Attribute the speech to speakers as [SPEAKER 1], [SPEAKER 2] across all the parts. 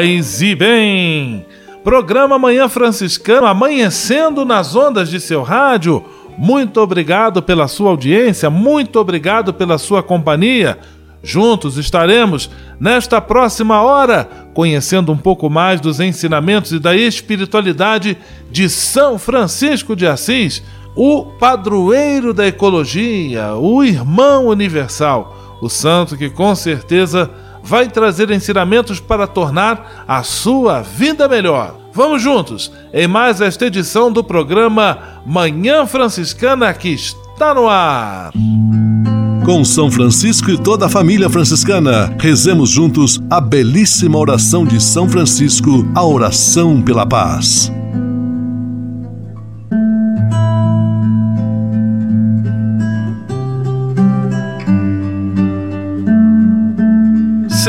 [SPEAKER 1] Paz e bem! Programa Manhã Franciscano amanhecendo nas ondas de seu rádio. Muito obrigado pela sua audiência, muito obrigado pela sua companhia. Juntos estaremos nesta próxima hora conhecendo um pouco mais dos ensinamentos e da espiritualidade de São Francisco de Assis, o padroeiro da ecologia, o irmão universal, o santo que com certeza vai trazer ensinamentos para tornar a sua vida melhor. Vamos juntos em mais esta edição do programa Manhã Franciscana que está no ar.
[SPEAKER 2] Com São Francisco e toda a família franciscana, rezemos juntos a belíssima oração de São Francisco, a oração pela paz.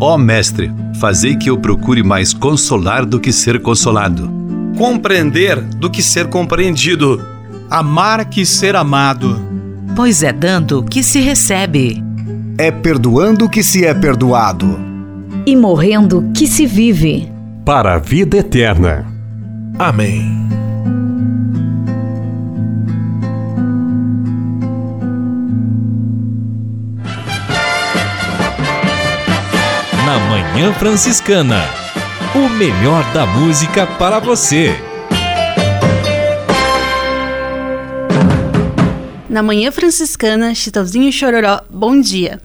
[SPEAKER 3] Ó Mestre, fazei que eu procure mais consolar do que ser consolado,
[SPEAKER 4] compreender do que ser compreendido,
[SPEAKER 5] amar que ser amado.
[SPEAKER 6] Pois é dando que se recebe,
[SPEAKER 7] é perdoando que se é perdoado,
[SPEAKER 8] e morrendo que se vive.
[SPEAKER 9] Para a vida eterna.
[SPEAKER 1] Amém.
[SPEAKER 9] Na Manhã Franciscana. O melhor da música para você.
[SPEAKER 10] Na Manhã Franciscana, Chitãozinho Chororó, bom dia.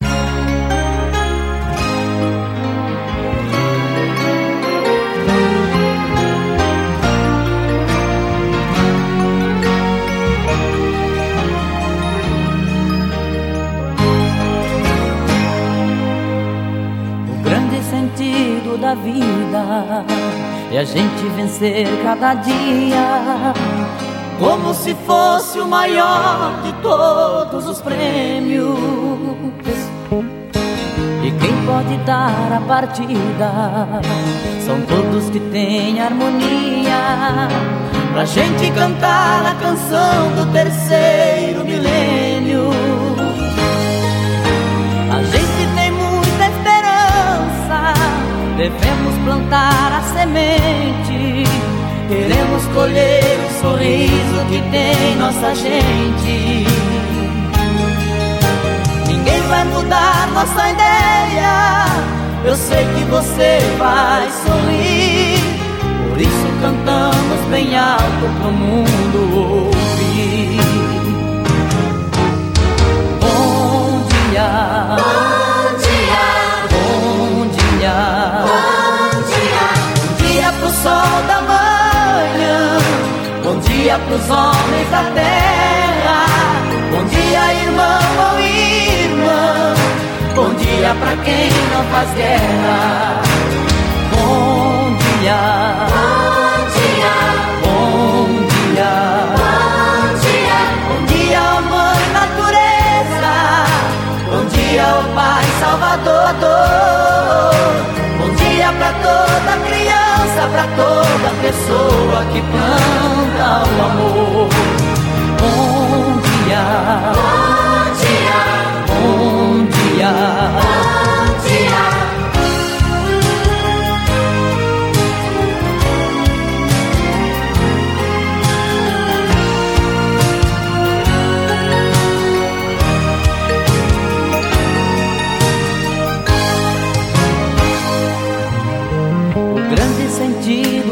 [SPEAKER 11] A gente vencer cada dia como se fosse o maior de todos os prêmios. E quem pode dar a partida são todos que têm harmonia pra gente cantar a canção do terceiro milênio. Devemos plantar a semente. Queremos colher o sorriso que tem nossa gente. Ninguém vai mudar nossa ideia. Eu sei que você vai sorrir. Por isso cantamos bem alto pro mundo ouvir. Bom dia. sol dia pros homens da terra. Bom dia, irmão ou irmã. Bom dia pra quem não faz guerra. Bom dia. Bom dia. Bom dia. Bom dia. Bom dia, mãe natureza. Bom dia, o Pai Salvador. Bom dia pra toda criança pra toda pessoa que planta o amor.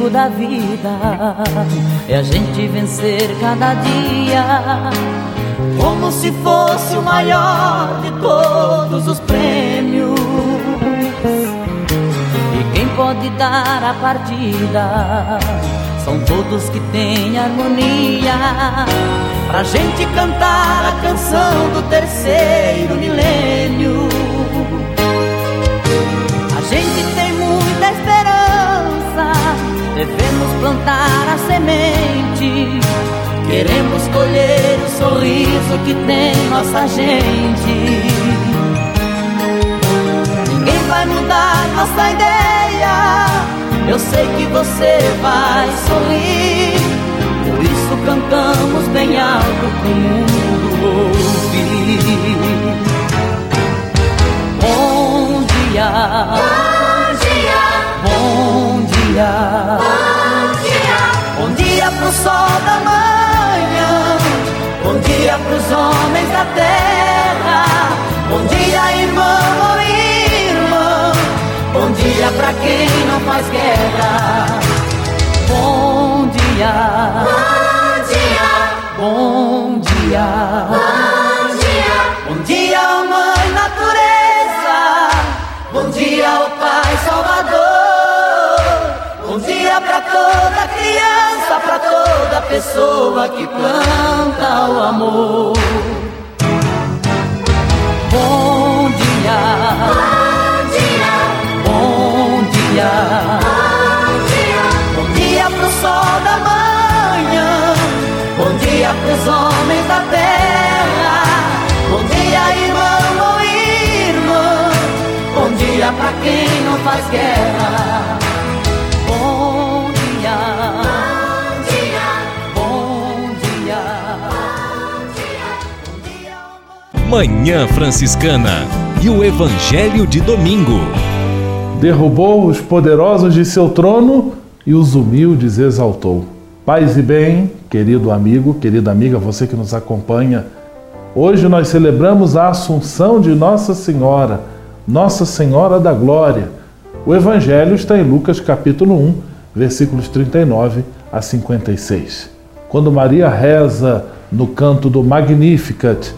[SPEAKER 11] Da vida é a gente vencer cada dia como se fosse o maior de todos os prêmios. E quem pode dar a partida são todos que têm harmonia pra gente cantar a canção do terceiro milênio. Semente. Queremos colher o sorriso que tem nossa gente. Ninguém vai mudar nossa ideia. Eu sei que você vai sorrir. Por isso cantamos bem alto pro mundo ouvir. Bom dia.
[SPEAKER 12] Bom dia.
[SPEAKER 11] Bom dia.
[SPEAKER 12] Bom dia.
[SPEAKER 11] Bom dia pro sol da manhã. Bom dia pros homens da terra. Bom dia, irmão ou irmã. Bom dia pra quem não faz guerra. Bom dia.
[SPEAKER 12] Bom dia.
[SPEAKER 11] Bom dia.
[SPEAKER 12] Bom dia.
[SPEAKER 11] Bom dia, Mãe Natureza. Bom dia, ó Pai Salvador. Bom dia pra toda criança, pra toda pessoa que planta o amor. Bom dia.
[SPEAKER 12] Bom dia.
[SPEAKER 11] Bom dia.
[SPEAKER 12] Bom dia.
[SPEAKER 11] Bom dia pro sol da manhã. Bom dia pros homens da terra. Bom dia, irmão ou irmã. Bom dia pra quem não faz guerra.
[SPEAKER 9] Manhã Franciscana e o Evangelho de Domingo.
[SPEAKER 1] Derrubou os poderosos de seu trono e os humildes exaltou. Paz e bem, querido amigo, querida amiga, você que nos acompanha. Hoje nós celebramos a Assunção de Nossa Senhora, Nossa Senhora da Glória. O Evangelho está em Lucas capítulo 1, versículos 39 a 56. Quando Maria reza no canto do Magnificat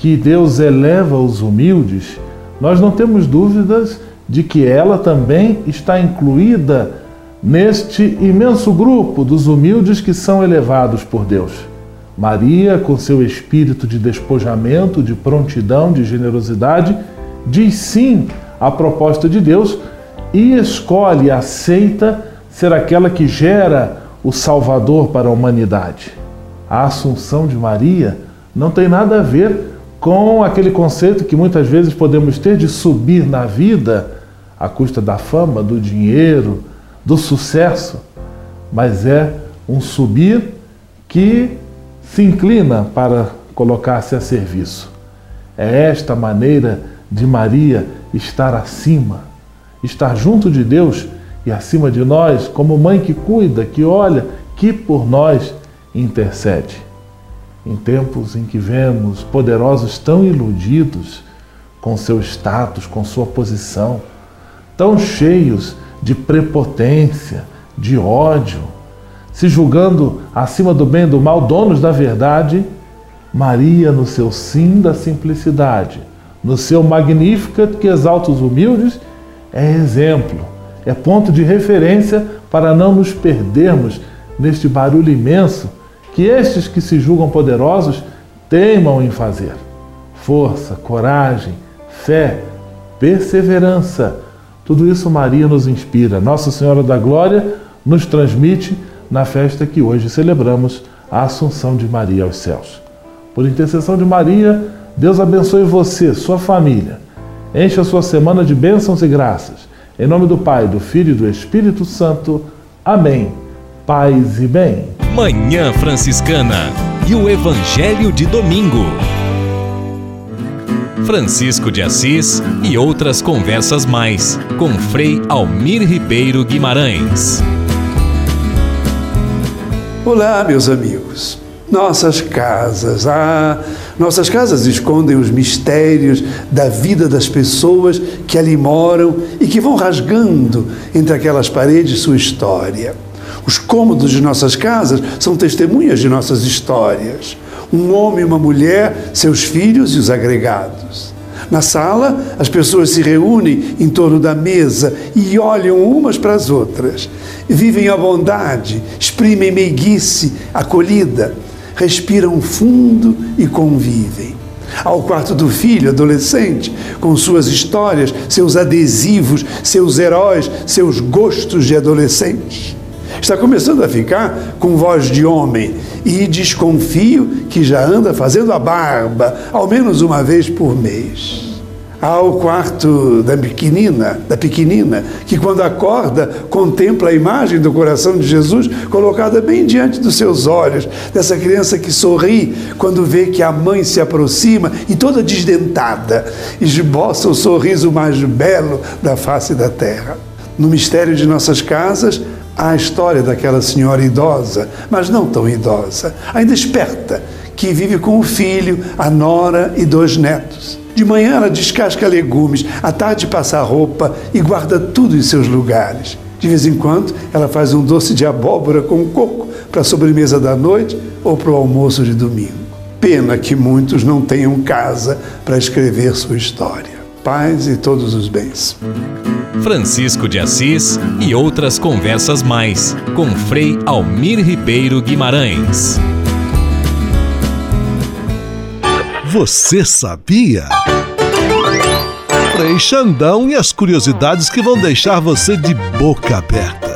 [SPEAKER 1] que Deus eleva os humildes, nós não temos dúvidas de que ela também está incluída neste imenso grupo dos humildes que são elevados por Deus. Maria, com seu espírito de despojamento, de prontidão, de generosidade, diz sim à proposta de Deus e escolhe, aceita ser aquela que gera o Salvador para a humanidade. A Assunção de Maria não tem nada a ver com aquele conceito que muitas vezes podemos ter de subir na vida à custa da fama, do dinheiro, do sucesso, mas é um subir que se inclina para colocar-se a serviço. É esta maneira de Maria estar acima, estar junto de Deus e acima de nós, como mãe que cuida, que olha, que por nós intercede. Em tempos em que vemos poderosos tão iludidos com seu status, com sua posição, tão cheios de prepotência, de ódio, se julgando acima do bem e do mal, donos da verdade, Maria, no seu sim da simplicidade, no seu Magnificat que exalta os humildes, é exemplo, é ponto de referência para não nos perdermos neste barulho imenso que estes que se julgam poderosos teimam em fazer. Força, coragem, fé, perseverança, tudo isso Maria nos inspira. Nossa Senhora da Glória nos transmite na festa que hoje celebramos a Assunção de Maria aos céus. Por intercessão de Maria, Deus abençoe você, sua família. Encha a sua semana de bênçãos e graças. Em nome do Pai, do Filho e do Espírito Santo. Amém. Paz e bem.
[SPEAKER 9] Manhã Franciscana e o Evangelho de Domingo. Francisco de Assis e outras conversas mais com Frei Almir Ribeiro Guimarães.
[SPEAKER 13] Olá, meus amigos. Nossas casas, ah, nossas casas escondem os mistérios da vida das pessoas que ali moram e que vão rasgando entre aquelas paredes sua história. Os cômodos de nossas casas são testemunhas de nossas histórias. Um homem uma mulher, seus filhos e os agregados. Na sala, as pessoas se reúnem em torno da mesa e olham umas para as outras. Vivem a bondade, exprimem meiguice, acolhida, respiram fundo e convivem. Ao quarto do filho, adolescente, com suas histórias, seus adesivos, seus heróis, seus gostos de adolescente. Está começando a ficar com voz de homem e desconfio que já anda fazendo a barba, ao menos uma vez por mês. Ao quarto da pequenina, da pequenina, que quando acorda contempla a imagem do coração de Jesus colocada bem diante dos seus olhos, dessa criança que sorri quando vê que a mãe se aproxima e toda desdentada esboça o sorriso mais belo da face da terra. No mistério de nossas casas, a história daquela senhora idosa, mas não tão idosa, ainda esperta, que vive com o filho, a nora e dois netos. De manhã ela descasca legumes, à tarde passa roupa e guarda tudo em seus lugares. De vez em quando ela faz um doce de abóbora com coco para a sobremesa da noite ou para o almoço de domingo. Pena que muitos não tenham casa para escrever sua história. Paz e todos os bens.
[SPEAKER 9] Francisco de Assis e outras conversas mais com Frei Almir Ribeiro Guimarães.
[SPEAKER 2] Você sabia? Frei Xandão e as curiosidades que vão deixar você de boca aberta.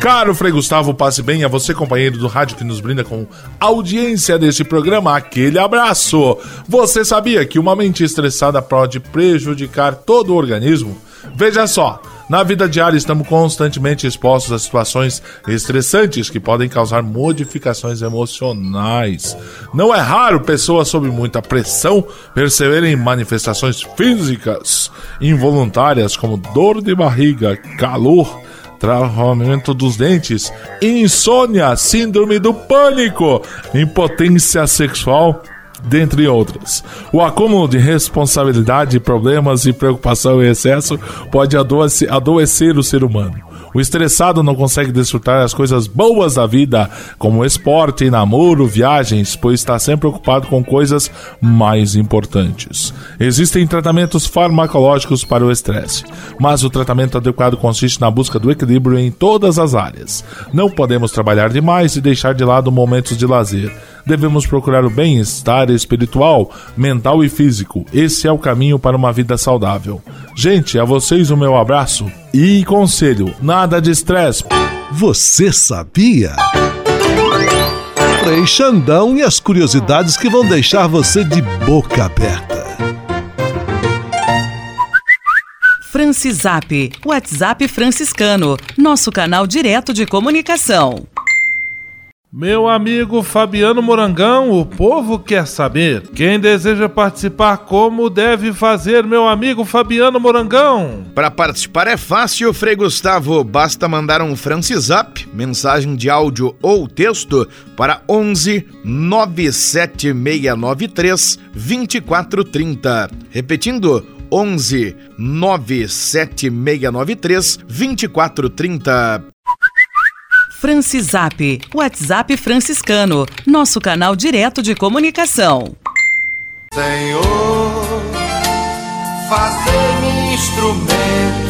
[SPEAKER 14] Caro Frei Gustavo, passe bem a você, companheiro do rádio que nos brinda com audiência deste programa. Aquele abraço! Você sabia que uma mente estressada pode prejudicar todo o organismo? Veja só! Na vida diária, estamos constantemente expostos a situações estressantes que podem causar modificações emocionais. Não é raro pessoas sob muita pressão perceberem manifestações físicas involuntárias como dor de barriga, calor, travamento dos dentes, insônia, síndrome do pânico, impotência sexual dentre outras. O acúmulo de responsabilidade, problemas e preocupação em excesso pode adoecer o ser humano. O estressado não consegue desfrutar as coisas boas da vida, como esporte, namoro, viagens, pois está sempre ocupado com coisas mais importantes. Existem tratamentos farmacológicos para o estresse, mas o tratamento adequado consiste na busca do equilíbrio em todas as áreas. Não podemos trabalhar demais e deixar de lado momentos de lazer devemos procurar o bem-estar espiritual, mental e físico. Esse é o caminho para uma vida saudável. Gente, a vocês o meu abraço e conselho: nada de estresse.
[SPEAKER 2] Você sabia? Frei Xandão e as curiosidades que vão deixar você de boca aberta.
[SPEAKER 6] Francisap, WhatsApp franciscano, nosso canal direto de comunicação.
[SPEAKER 14] Meu amigo Fabiano Morangão, o povo quer saber. Quem deseja participar, como deve fazer, meu amigo Fabiano Morangão?
[SPEAKER 15] Para participar é fácil, Frei Gustavo. Basta mandar um Francisap, mensagem de áudio ou texto, para 11 97693 2430. Repetindo, 11 97693 2430.
[SPEAKER 6] Francisap, WhatsApp franciscano, nosso canal direto de comunicação.
[SPEAKER 16] Senhor, fazei-me instrumento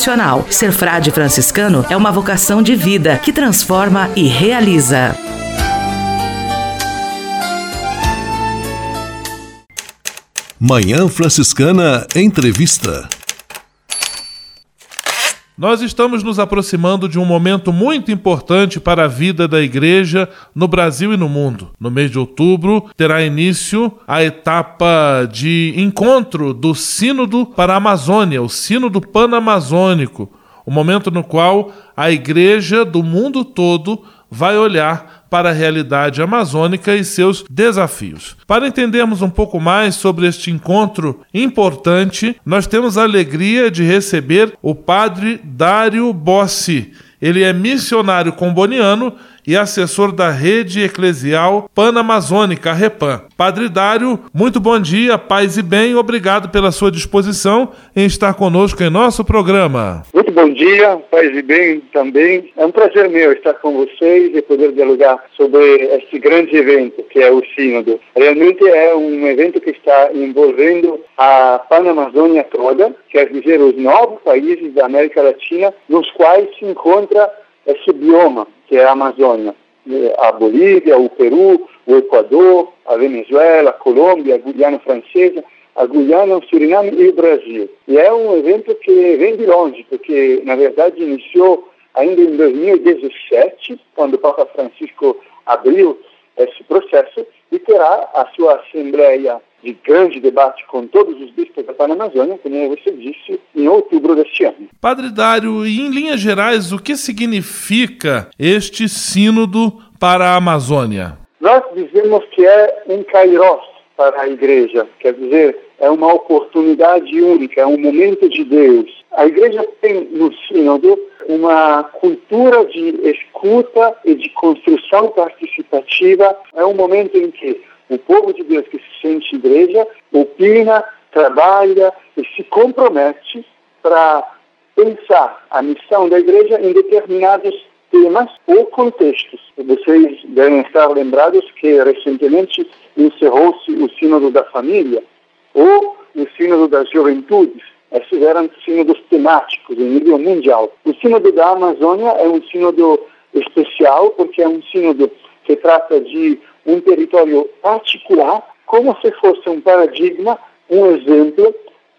[SPEAKER 8] vocacional. Ser frade franciscano é uma vocação de vida que transforma e realiza.
[SPEAKER 2] Manhã Franciscana Entrevista.
[SPEAKER 14] Nós estamos nos aproximando de um momento muito importante para a vida da igreja no Brasil e no mundo. No mês de outubro terá início a etapa de encontro do Sínodo para a Amazônia, o Sínodo Panamazônico
[SPEAKER 1] O momento no qual a igreja do mundo todo vai olhar para a realidade amazônica e seus desafios. Para entendermos um pouco mais sobre este encontro importante, nós temos a alegria de receber o padre Dário Bossi. Ele é missionário comboniano e assessor da rede eclesial panamazônica, REPAN. Padre Dário, muito bom dia, paz e bem, obrigado pela sua disposição em estar conosco em nosso programa.
[SPEAKER 17] Muito bom dia, paz e bem também. É um prazer meu estar com vocês e poder dialogar sobre este grande evento que é o Sínodo. Realmente é um evento que está envolvendo a Panamazônia toda, quer dizer, os nove países da América Latina nos quais se encontra esse bioma que é a Amazônia. A Bolívia, o Peru, o Equador, a Venezuela, a Colômbia, a Guiana Francesa, a Guiana, o Suriname e o Brasil. E é um evento que vem de longe, porque, na verdade, iniciou ainda em 2017, quando o Papa Francisco abriu esse processo, e terá a sua Assembleia de grande debate com todos os bispos da Panamazônia, como você disse, em outubro deste ano.
[SPEAKER 1] Padre Dário, e em linhas gerais, o que significa este sínodo para a Amazônia?
[SPEAKER 17] Nós dizemos que é um kairos para a igreja, quer dizer, é uma oportunidade única, é um momento de Deus. A igreja tem no sínodo uma cultura de escuta e de construção participativa. É um momento em que o povo de Deus que se sente igreja opina, trabalha e se compromete para pensar a missão da igreja em determinados temas ou contextos. Vocês devem estar lembrados que recentemente encerrou-se o Sínodo da Família ou o Sínodo das Juventudes. Esses eram sínodos temáticos em nível mundial. O Sínodo da Amazônia é um sínodo especial porque é um sínodo que trata de um território particular, como se fosse um paradigma, um exemplo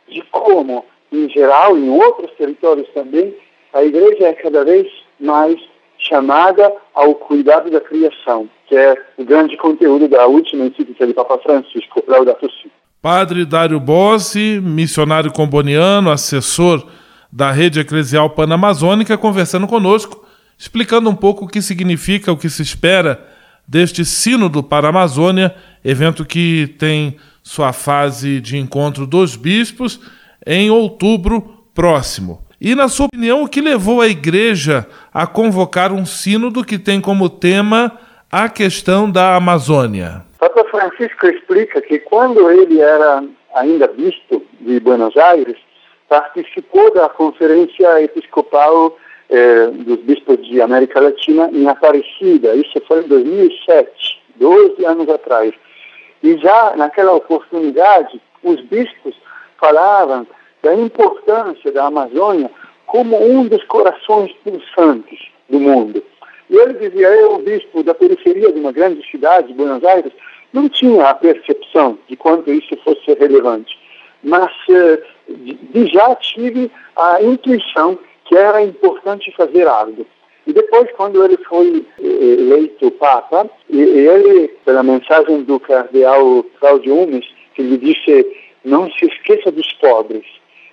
[SPEAKER 17] de como, em geral, em outros territórios também, a igreja é cada vez mais chamada ao cuidado da criação, que é o grande conteúdo da última encíclica de Papa Francisco, Laudato Si.
[SPEAKER 1] Padre Dário Bossi, missionário comboniano, assessor da rede eclesial panamazônica, conversando conosco, explicando um pouco o que significa, o que se espera deste Sínodo para a Amazônia, evento que tem sua fase de encontro dos bispos em outubro próximo. E, na sua opinião, o que levou a Igreja a convocar um sínodo que tem como tema a questão da Amazônia?
[SPEAKER 17] Papa Francisco explica que quando ele era ainda bispo de Buenos Aires, participou da Conferência Episcopal eh, dos Bispos de América Latina em Aparecida. Isso foi em 2007, 12 anos atrás. E já naquela oportunidade, os bispos falavam da importância da Amazônia como um dos corações pulsantes do mundo. E ele dizia, eu, bispo da periferia de uma grande cidade, Buenos Aires, não tinha a percepção de quanto isso fosse relevante, mas eh, já tive a intuição que era importante fazer algo. E depois, quando ele foi eh, eleito Papa, ele, pela mensagem do cardeal Claudio Umes, que lhe disse, não se esqueça dos pobres,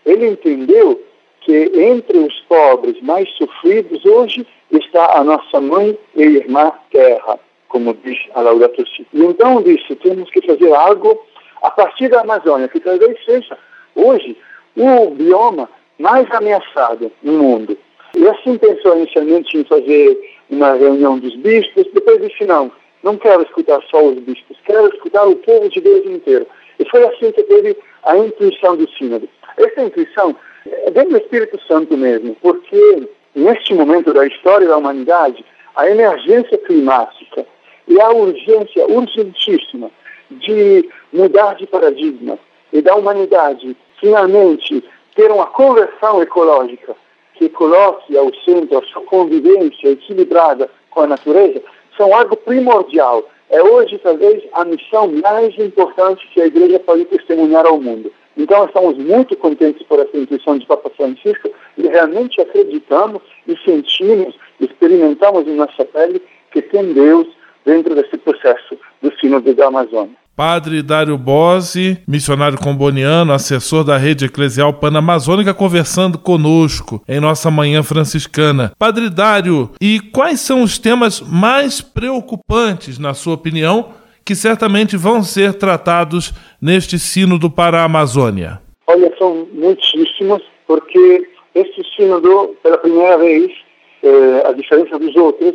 [SPEAKER 17] ele entendeu que entre os pobres mais sofridos hoje está a nossa mãe e irmã terra, como diz a Laudato Si. E então disse, temos que fazer algo a partir da Amazônia, que talvez seja hoje o bioma mais ameaçado no mundo. E assim pensou inicialmente em fazer uma reunião dos bispos, depois disse não, não quero escutar só os bispos, quero escutar o povo de Deus inteiro. E foi assim que teve a intuição do sínodo. Essa intuição é bem do Espírito Santo mesmo, porque neste momento da história da humanidade, a emergência climática e a urgência urgentíssima de mudar de paradigma e da humanidade finalmente ter uma conversão ecológica que coloque ao centro a sua convivência equilibrada com a natureza, são algo primordial. É hoje, talvez, a missão mais importante que a Igreja pode testemunhar ao mundo. Então, estamos muito contentes por essa intuição de Papa Francisco e realmente acreditamos e sentimos, experimentamos em nossa pele que tem Deus dentro desse processo do Sínodo da Amazônia.
[SPEAKER 1] Padre Dário Bose, missionário comboniano, assessor da rede eclesial panamazônica, conversando conosco em nossa manhã franciscana. Padre Dário, e quais são os temas mais preocupantes, na sua opinião, que certamente vão ser tratados neste sínodo para a Amazônia?
[SPEAKER 17] Olha, são muitíssimos, porque este sínodo, pela primeira vez, eh, a diferença dos outros,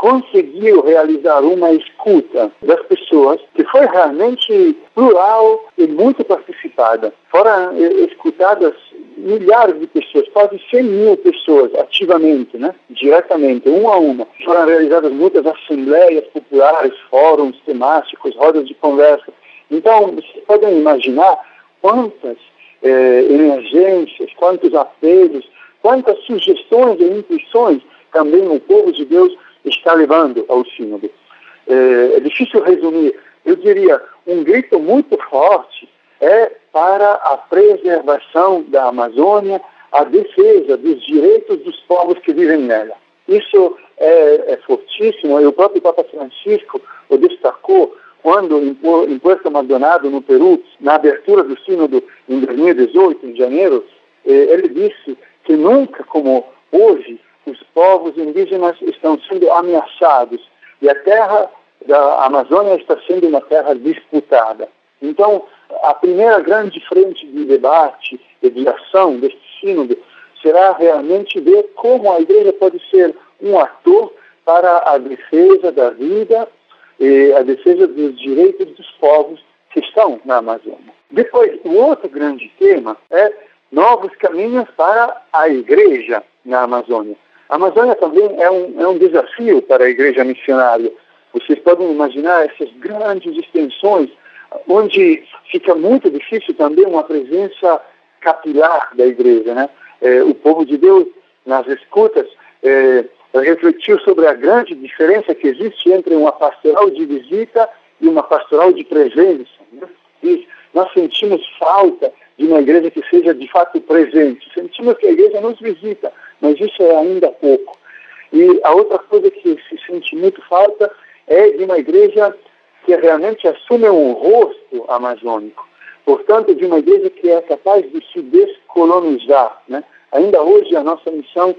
[SPEAKER 17] conseguiu realizar uma escuta das pessoas que foi realmente plural e muito participada. Foram escutadas milhares de pessoas, quase 100 mil pessoas ativamente, né? diretamente, uma a uma. Foram realizadas muitas assembleias populares, fóruns temáticos, rodas de conversa. Então, vocês podem imaginar quantas eh, emergências, quantos apelos, quantas sugestões e intuições também o povo de Deus está levando ao sínodo. É, é difícil resumir. Eu diria, um grito muito forte é para a preservação da Amazônia, a defesa dos direitos dos povos que vivem nela. Isso é, é fortíssimo, e o próprio Papa Francisco o destacou quando, em Puerto Maldonado, no Peru, na abertura do sínodo em 2018, em janeiro, eh, ele disse que nunca como hoje os povos indígenas estão sendo ameaçados e a terra da Amazônia está sendo uma terra disputada. Então, a primeira grande frente de debate e de ação deste sínodo será realmente ver como a igreja pode ser um ator para a defesa da vida e a defesa dos direitos dos povos que estão na Amazônia. Depois, o outro grande tema é novos caminhos para a igreja na Amazônia. A Amazônia também é um, é um desafio para a igreja missionária. Vocês podem imaginar essas grandes extensões, onde fica muito difícil também uma presença capilar da igreja. Né? É, o povo de Deus, nas escutas, é, refletiu sobre a grande diferença que existe entre uma pastoral de visita e uma pastoral de presença. Né? E nós sentimos falta de uma igreja que seja de fato presente. Sentimos que a igreja nos visita, mas isso é ainda pouco. E a outra coisa que se sente muito falta é de uma igreja que realmente assume um rosto amazônico. Portanto, de uma igreja que é capaz de se descolonizar. Né? Ainda hoje a nossa missão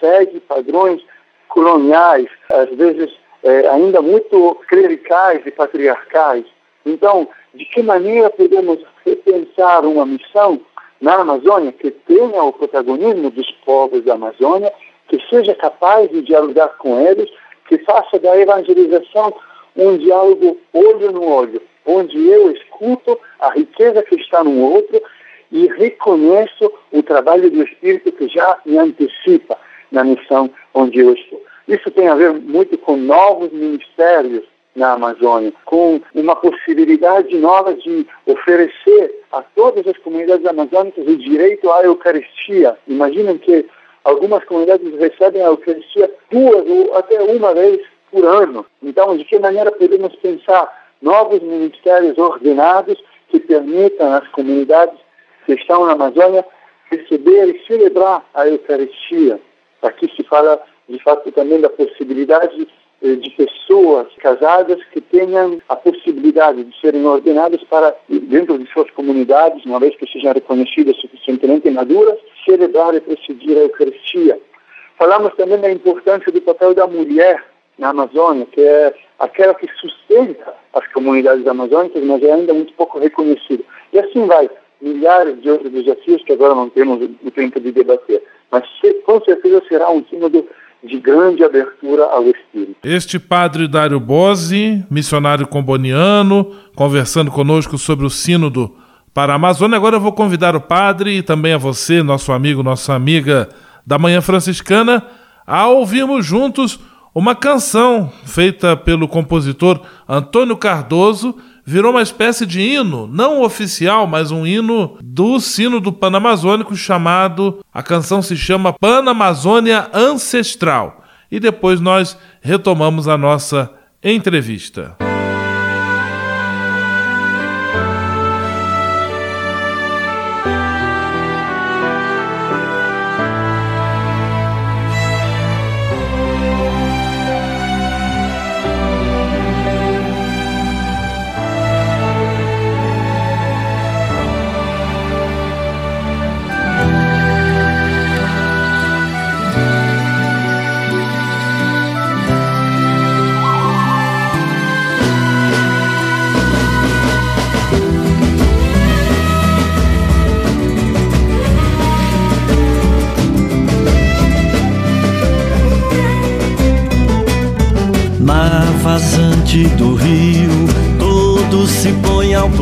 [SPEAKER 17] segue padrões coloniais, às vezes é, ainda muito clericais e patriarcais. Então, de que maneira podemos repensar uma missão na Amazônia que tenha o protagonismo dos povos da Amazônia, que seja capaz de dialogar com eles, que faça da evangelização um diálogo olho no olho, onde eu escuto a riqueza que está no outro e reconheço o trabalho do Espírito que já me antecipa na missão onde eu estou. Isso tem a ver muito com novos ministérios na Amazônia, com uma possibilidade nova de oferecer a todas as comunidades amazônicas o direito à Eucaristia. Imaginem que algumas comunidades recebem a Eucaristia duas ou até uma vez por ano. Então, de que maneira podemos pensar novos ministérios ordenados que permitam às comunidades que estão na Amazônia receber e celebrar a Eucaristia? Aqui se fala, de fato, também da possibilidade de pessoas casadas que tenham a possibilidade de serem ordenadas para, dentro de suas comunidades, uma vez que sejam reconhecidas suficientemente maduras, celebrar e presidir a Eucaristia. Falamos também da importância do papel da mulher na Amazônia, que é aquela que sustenta as comunidades amazônicas, mas é ainda muito pouco reconhecida. E assim vai, milhares de outros desafios que agora não temos o tempo de debater. Mas com certeza será um sínodo de grande abertura ao Espírito.
[SPEAKER 1] Este padre Dário Bose, missionário comboniano, conversando conosco sobre o sínodo para a Amazônia. Agora eu vou convidar o padre e também a você, nosso amigo, nossa amiga da Manhã Franciscana, a ouvirmos juntos uma canção feita pelo compositor Antônio Cardoso virou uma espécie de hino, não oficial, mas um hino do sino do Panamazônico chamado. A canção se chama Panamazônia Ancestral. E depois nós retomamos a nossa entrevista.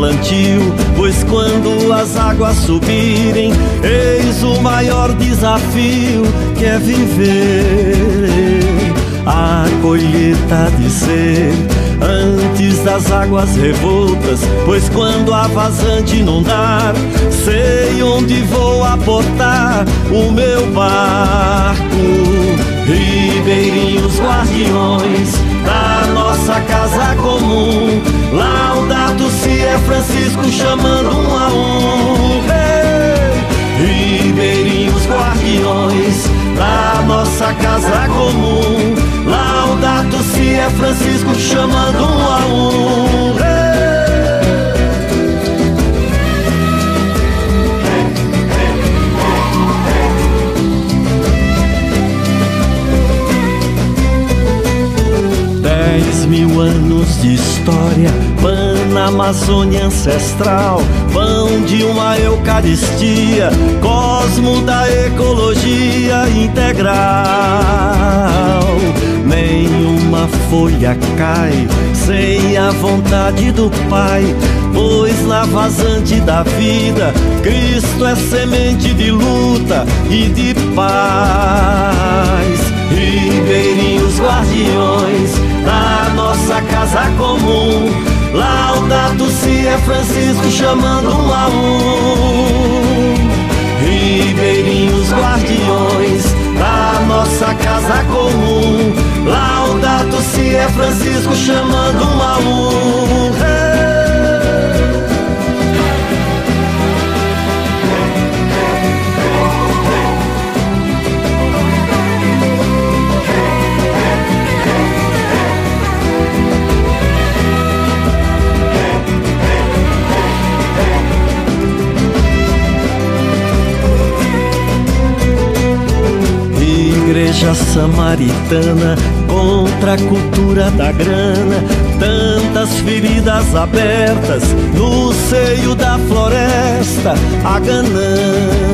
[SPEAKER 18] Plantio, pois quando as águas subirem, eis o maior desafio que é viver. A colheita de ser antes das águas revoltas, pois quando a vazante inundar, sei onde vou aportar o meu barco. Ribeirinhos guardiões da nossa casa comum, laudato se é Francisco chamando um a um. Hey! Ribeirinhos guardiões da nossa casa comum, laudato se é Francisco chamando um a um. De história, na Amazônia ancestral, pão de uma Eucaristia, cosmo da ecologia integral. Nenhuma folha cai sem a vontade do Pai, pois na vazante da vida, Cristo é semente de luta e de paz. Ribeirinhos guardiões da nossa casa comum, laudato se é Francisco chamando um a um. Ribeirinhos guardiões da nossa casa comum, laudato se é Francisco chamando um a Igreja samaritana contra a cultura da grana, tantas feridas abertas no seio da floresta, a ganância.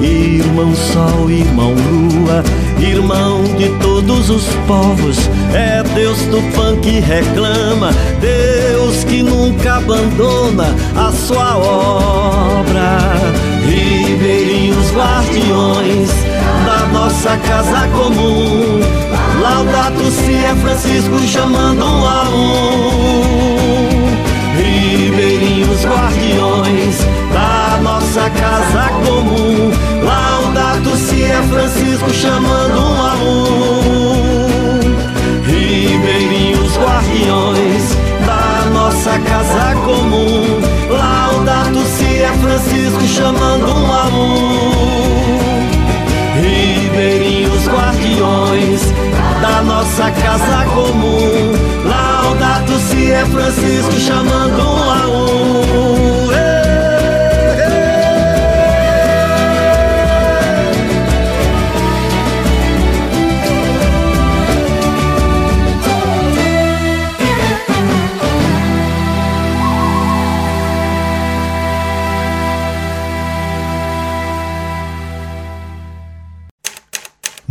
[SPEAKER 18] Irmão Sol, irmão Lua, irmão de todos os povos, é Deus do pão que reclama, Deus que nunca abandona a sua obra. Casa comum. Laudato se é Francisco chamando um a um. Ribeirinhos guardiões da nossa casa comum. Laudato se é Francisco chamando um a um. Ribeirinhos guardiões da nossa casa comum. Laudato se é Francisco chamando um a um. Nossa casa comum. Laudato se é Francisco chamando um a um.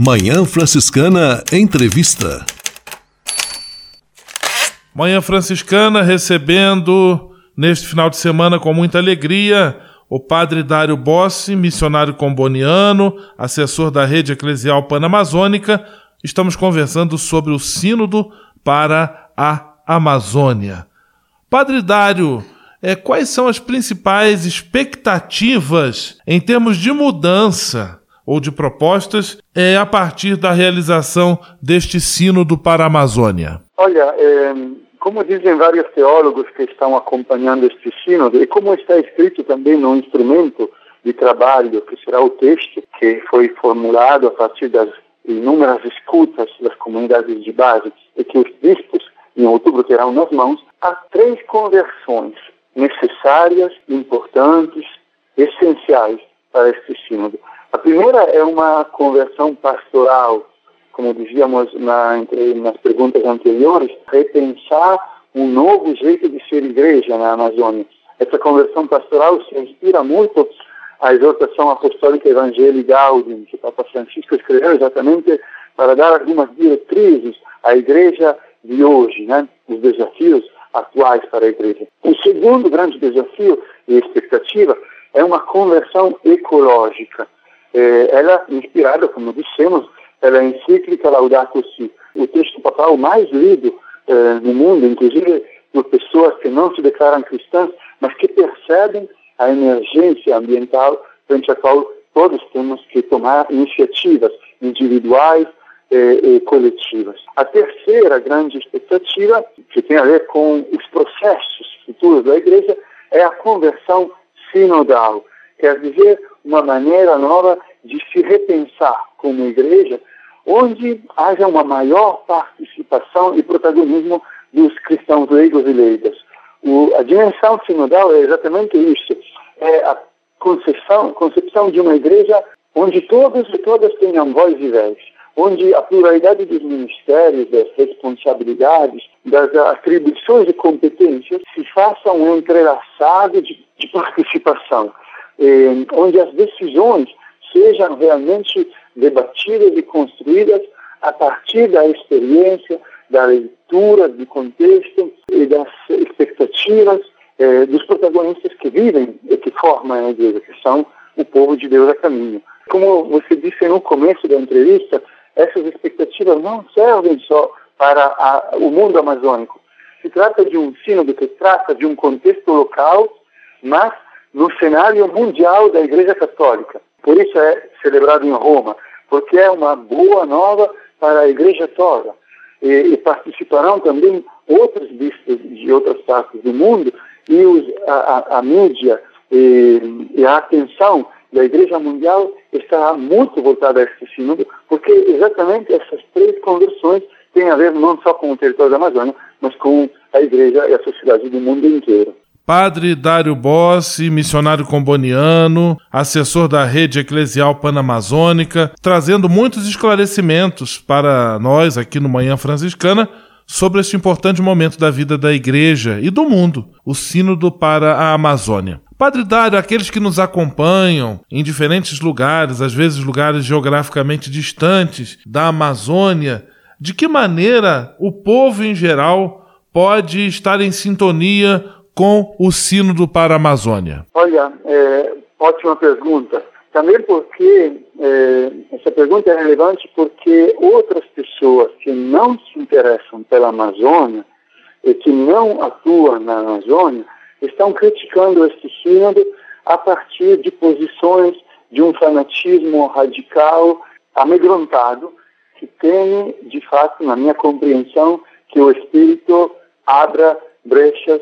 [SPEAKER 2] Manhã Franciscana Entrevista.
[SPEAKER 1] Manhã Franciscana recebendo neste final de semana com muita alegria o padre Dário Bossi, missionário comboniano, assessor da rede eclesial panamazônica. Estamos conversando sobre o Sínodo para a Amazônia. Padre Dário, é, quais são as principais expectativas em termos de mudança ou de propostas é, a partir da realização deste sínodo para a Amazônia?
[SPEAKER 17] Olha, é, como dizem vários teólogos que estão acompanhando este sínodo, e como está escrito também no instrumento de trabalho, que será o texto que foi formulado a partir das inúmeras escutas das comunidades de base e que os bispos em outubro terão nas mãos, há três conversões necessárias, importantes, essenciais para este sínodo. A primeira é uma conversão pastoral, como dizíamos na, nas perguntas anteriores, repensar um novo jeito de ser igreja na Amazônia. Essa conversão pastoral se inspira muito à exortação apostólica Evangelii Gaudium, que o Papa Francisco escreveu exatamente para dar algumas diretrizes à igreja de hoje, né? os desafios atuais para a igreja. O segundo grande desafio e expectativa é uma conversão ecológica. É, ela, inspirada, como dissemos, pela encíclica Laudato Si, o texto papal mais lido é, no mundo, inclusive por pessoas que não se declaram cristãs, mas que percebem a emergência ambiental frente à qual todos temos que tomar iniciativas individuais e, e coletivas. A terceira grande expectativa, que tem a ver com os processos futuros da igreja, é a conversão sinodal, quer dizer, uma maneira nova de se repensar como igreja, onde haja uma maior participação e protagonismo dos cristãos leigos e leigas. O, a dimensão sinodal é exatamente isso, é a concepção, concepção de uma igreja onde todos e todas tenham voz e vez, onde a pluralidade dos ministérios, das responsabilidades, das atribuições e competências se façam um entrelaçado de, de participação, eh, onde as decisões sejam realmente debatidas e construídas a partir da experiência, da leitura, do contexto e das expectativas eh, dos protagonistas que vivem e que formam a igreja, que são o povo de Deus a caminho. Como você disse no começo da entrevista, essas expectativas não servem só para a, o mundo amazônico. Se trata de um sínodo que trata de um contexto local, mas no cenário mundial da Igreja Católica. Por isso é celebrado em Roma, porque é uma boa nova para a Igreja toda. E, e participarão também outros bispos de outras partes do mundo e os, a, a, a, mídia e, e a atenção da Igreja Mundial está muito voltada a este sínodo, porque exatamente essas três conversões têm a ver não só com o território da Amazônia, mas com a Igreja e a sociedade do mundo inteiro.
[SPEAKER 1] Padre Dário Bossi, missionário comboniano, assessor da rede eclesial panamazônica, trazendo muitos esclarecimentos para nós aqui no Manhã Franciscana sobre este importante momento da vida da igreja e do mundo, o Sínodo para a Amazônia. Padre Dário, aqueles que nos acompanham em diferentes lugares, às vezes lugares geograficamente distantes da Amazônia, de que maneira o povo em geral pode estar em sintonia com o Sínodo para a Amazônia?
[SPEAKER 17] Olha, é, ótima pergunta. Também porque é, essa pergunta é relevante porque outras pessoas que não se interessam pela Amazônia e que não atuam na Amazônia estão criticando este sínodo a partir de posições de um fanatismo radical amedrontado que tem, de fato, na minha compreensão, que o Espírito abra brechas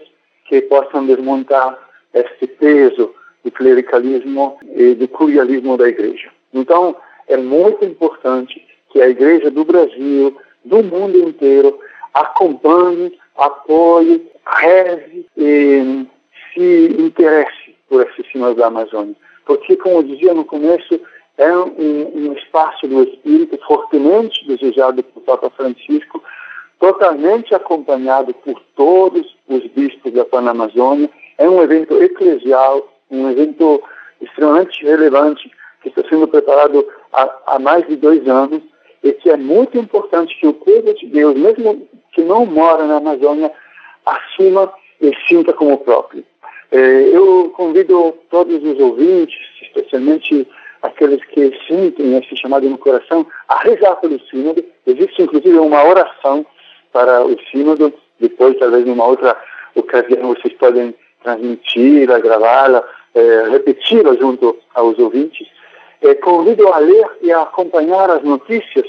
[SPEAKER 17] que possam desmontar este peso do clericalismo e do curialismo da igreja. Então, é muito importante que a igreja do Brasil, do mundo inteiro, acompanhe, apoie, reze e se interesse por esse sinal da Amazônia. Porque, como eu dizia no começo, é um, um espaço do Espírito fortemente desejado por Papa Francisco, totalmente acompanhado por todos os bispos da Panamazônia. É um evento eclesial um evento extremamente relevante que está sendo preparado há, há, mais de dois anos e que é muito importante que o povo de Deus, mesmo que não mora na Amazônia, assuma e sinta como próprio. É, eu convido todos os ouvintes, especialmente aqueles que sentem esse chamado no coração, a rezar pelo sínodo. Existe inclusive uma oração para o sínodo, depois talvez numa outra ocasião vocês podem transmiti-la, gravá-la, é, repeti-la junto aos ouvintes. É, convido a ler e a acompanhar as notícias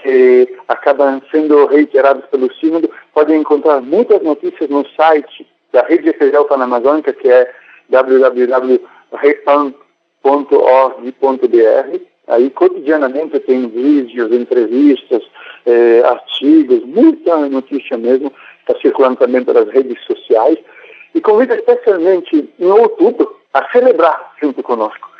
[SPEAKER 17] que acabam sendo reiteradas pelo Sínodo. Podem encontrar muitas notícias no site da Rede Eclesial Panamazônica, que é www.repan.org.br. Aí, cotidianamente, tem vídeos, entrevistas, eh, artigos, muita notícia mesmo. Está circulando também pelas redes sociais e convido especialmente em outubro a celebrar junto conosco.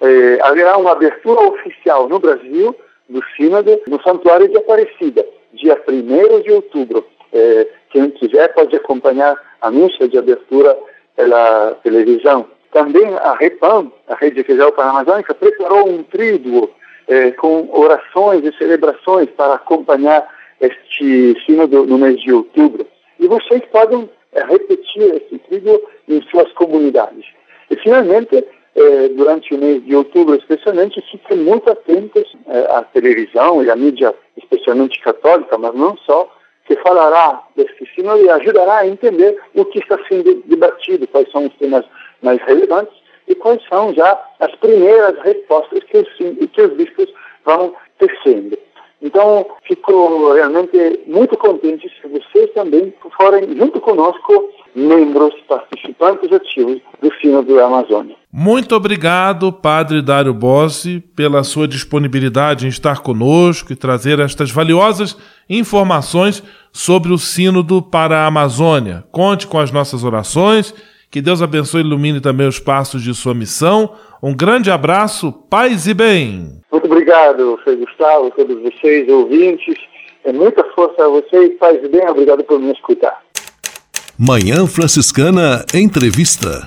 [SPEAKER 17] É, haverá uma abertura oficial no Brasil do Sínodo no Santuário de Aparecida, dia 1 de outubro. É, quem quiser pode acompanhar a missa de abertura pela televisão. Também a REPAM, a Rede Eclesial Panamazônica, preparou um tríduo é, com orações e celebrações para acompanhar este sínodo no mês de outubro. E vocês podem é, repetir esse trigo em suas comunidades. E, finalmente, é, durante o mês de outubro, especialmente, fiquem muito atentos é, à televisão e à mídia, especialmente católica, mas não só, que falará desse sínodo e ajudará a entender o que está sendo debatido, quais são os temas mais relevantes e quais são já as primeiras respostas que os, que os bispos vão tecendo. Então, fico realmente muito contente se vocês também forem, junto conosco, membros, participantes ativos do Sínodo da Amazônia.
[SPEAKER 1] Muito obrigado, Padre Dário Bossi, pela sua disponibilidade em estar conosco e trazer estas valiosas informações sobre o Sínodo para a Amazônia. Conte com as nossas orações, que Deus abençoe e ilumine também os passos de sua missão. Um grande abraço, paz e bem.
[SPEAKER 17] Muito obrigado, Frei Gustavo, todos vocês, ouvintes. É muita força a vocês, paz e bem, obrigado por me escutar.
[SPEAKER 2] Manhã Franciscana Entrevista.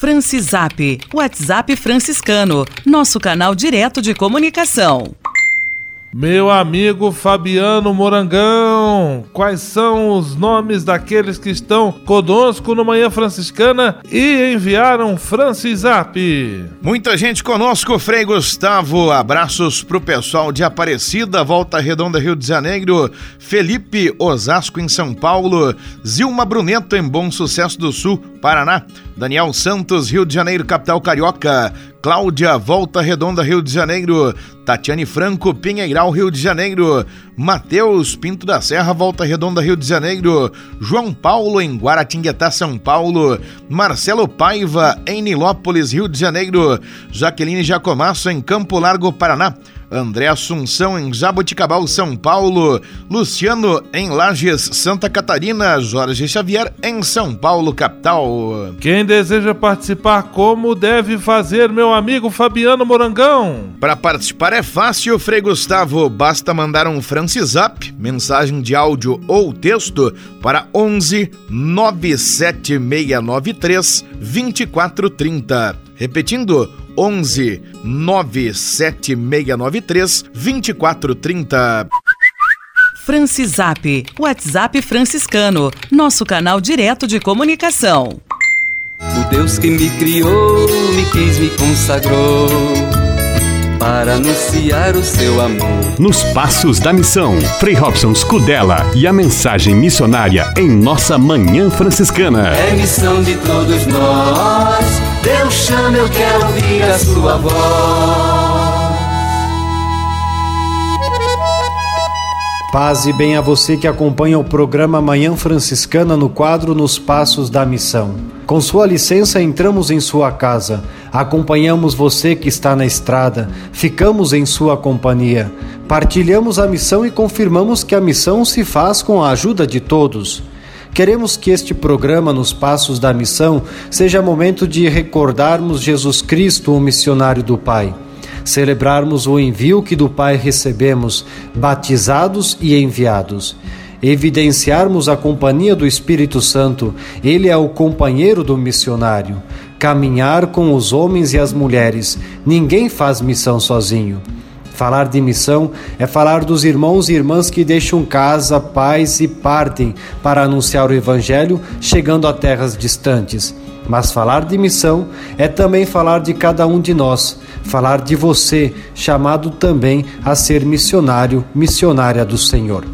[SPEAKER 6] Francisap, WhatsApp franciscano, nosso canal direto de comunicação.
[SPEAKER 1] Meu amigo Fabiano Morangão, quais são os nomes daqueles que estão conosco no Manhã Franciscana e enviaram Francisap?
[SPEAKER 15] Muita gente conosco, Frei Gustavo. Abraços pro pessoal de Aparecida, Volta Redonda, Rio de Janeiro, Felipe Osasco em São Paulo, Zilma Bruneto em Bom Sucesso do Sul, Paraná, Daniel Santos, Rio de Janeiro, capital carioca, Cláudia, Volta Redonda, Rio de Janeiro, Tatiane Franco, Pinheiral, Rio de Janeiro, Matheus Pinto da Serra, Volta Redonda, Rio de Janeiro, João Paulo, em Guaratinguetá, São Paulo, Marcelo Paiva, em Nilópolis, Rio de Janeiro, Jaqueline Jacomasso, em Campo Largo, Paraná, André Assunção em Jaboticabal, São Paulo, Luciano em Lages, Santa Catarina, Jorge Xavier em São Paulo, capital.
[SPEAKER 1] Quem deseja participar, como deve fazer, meu amigo Fabiano Morangão?
[SPEAKER 15] Para participar é fácil, Frei Gustavo, basta mandar um Francisap, mensagem de áudio ou texto para 11 97693 2430. Repetindo, 11 97693 2430.
[SPEAKER 6] Francisap, WhatsApp franciscano, nosso canal direto de comunicação.
[SPEAKER 19] O Deus que me criou, me quis, me consagrou para anunciar o seu amor.
[SPEAKER 9] Nos Passos da Missão, Frei Robson Scudella e a mensagem missionária em nossa Manhã Franciscana.
[SPEAKER 19] É missão de todos nós. Deus chama, eu quero ouvir a sua voz.
[SPEAKER 20] Paz e bem a você que acompanha o programa Manhã Franciscana no quadro Nos Passos da Missão. Com sua licença, entramos em sua casa, acompanhamos você que está na estrada, ficamos em sua companhia, partilhamos a missão e confirmamos que a missão se faz com a ajuda de todos. Queremos que este programa Nos Passos da Missão seja momento de recordarmos Jesus Cristo, o missionário do Pai celebrarmos o envio que do Pai recebemos, batizados e enviados. Evidenciarmos a companhia do Espírito Santo, ele é o companheiro do missionário. Caminhar com os homens e as mulheres, ninguém faz missão sozinho. Falar de missão é falar dos irmãos e irmãs que deixam casa, pais e partem para anunciar o Evangelho, chegando a terras distantes. Mas falar de missão é também falar de cada um de nós, falar de você, chamado também a ser missionário, missionária do Senhor.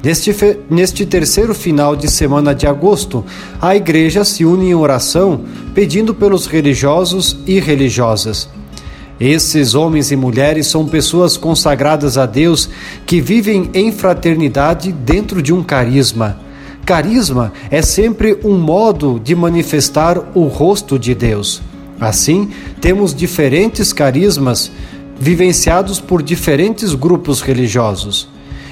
[SPEAKER 20] Neste, neste terceiro final de semana de agosto, a igreja se une em oração pedindo pelos religiosos e religiosas. Esses homens e mulheres são pessoas consagradas a Deus que vivem em fraternidade dentro de um carisma. Carisma é sempre um modo de manifestar o rosto de Deus. Assim, temos diferentes carismas vivenciados por diferentes grupos religiosos.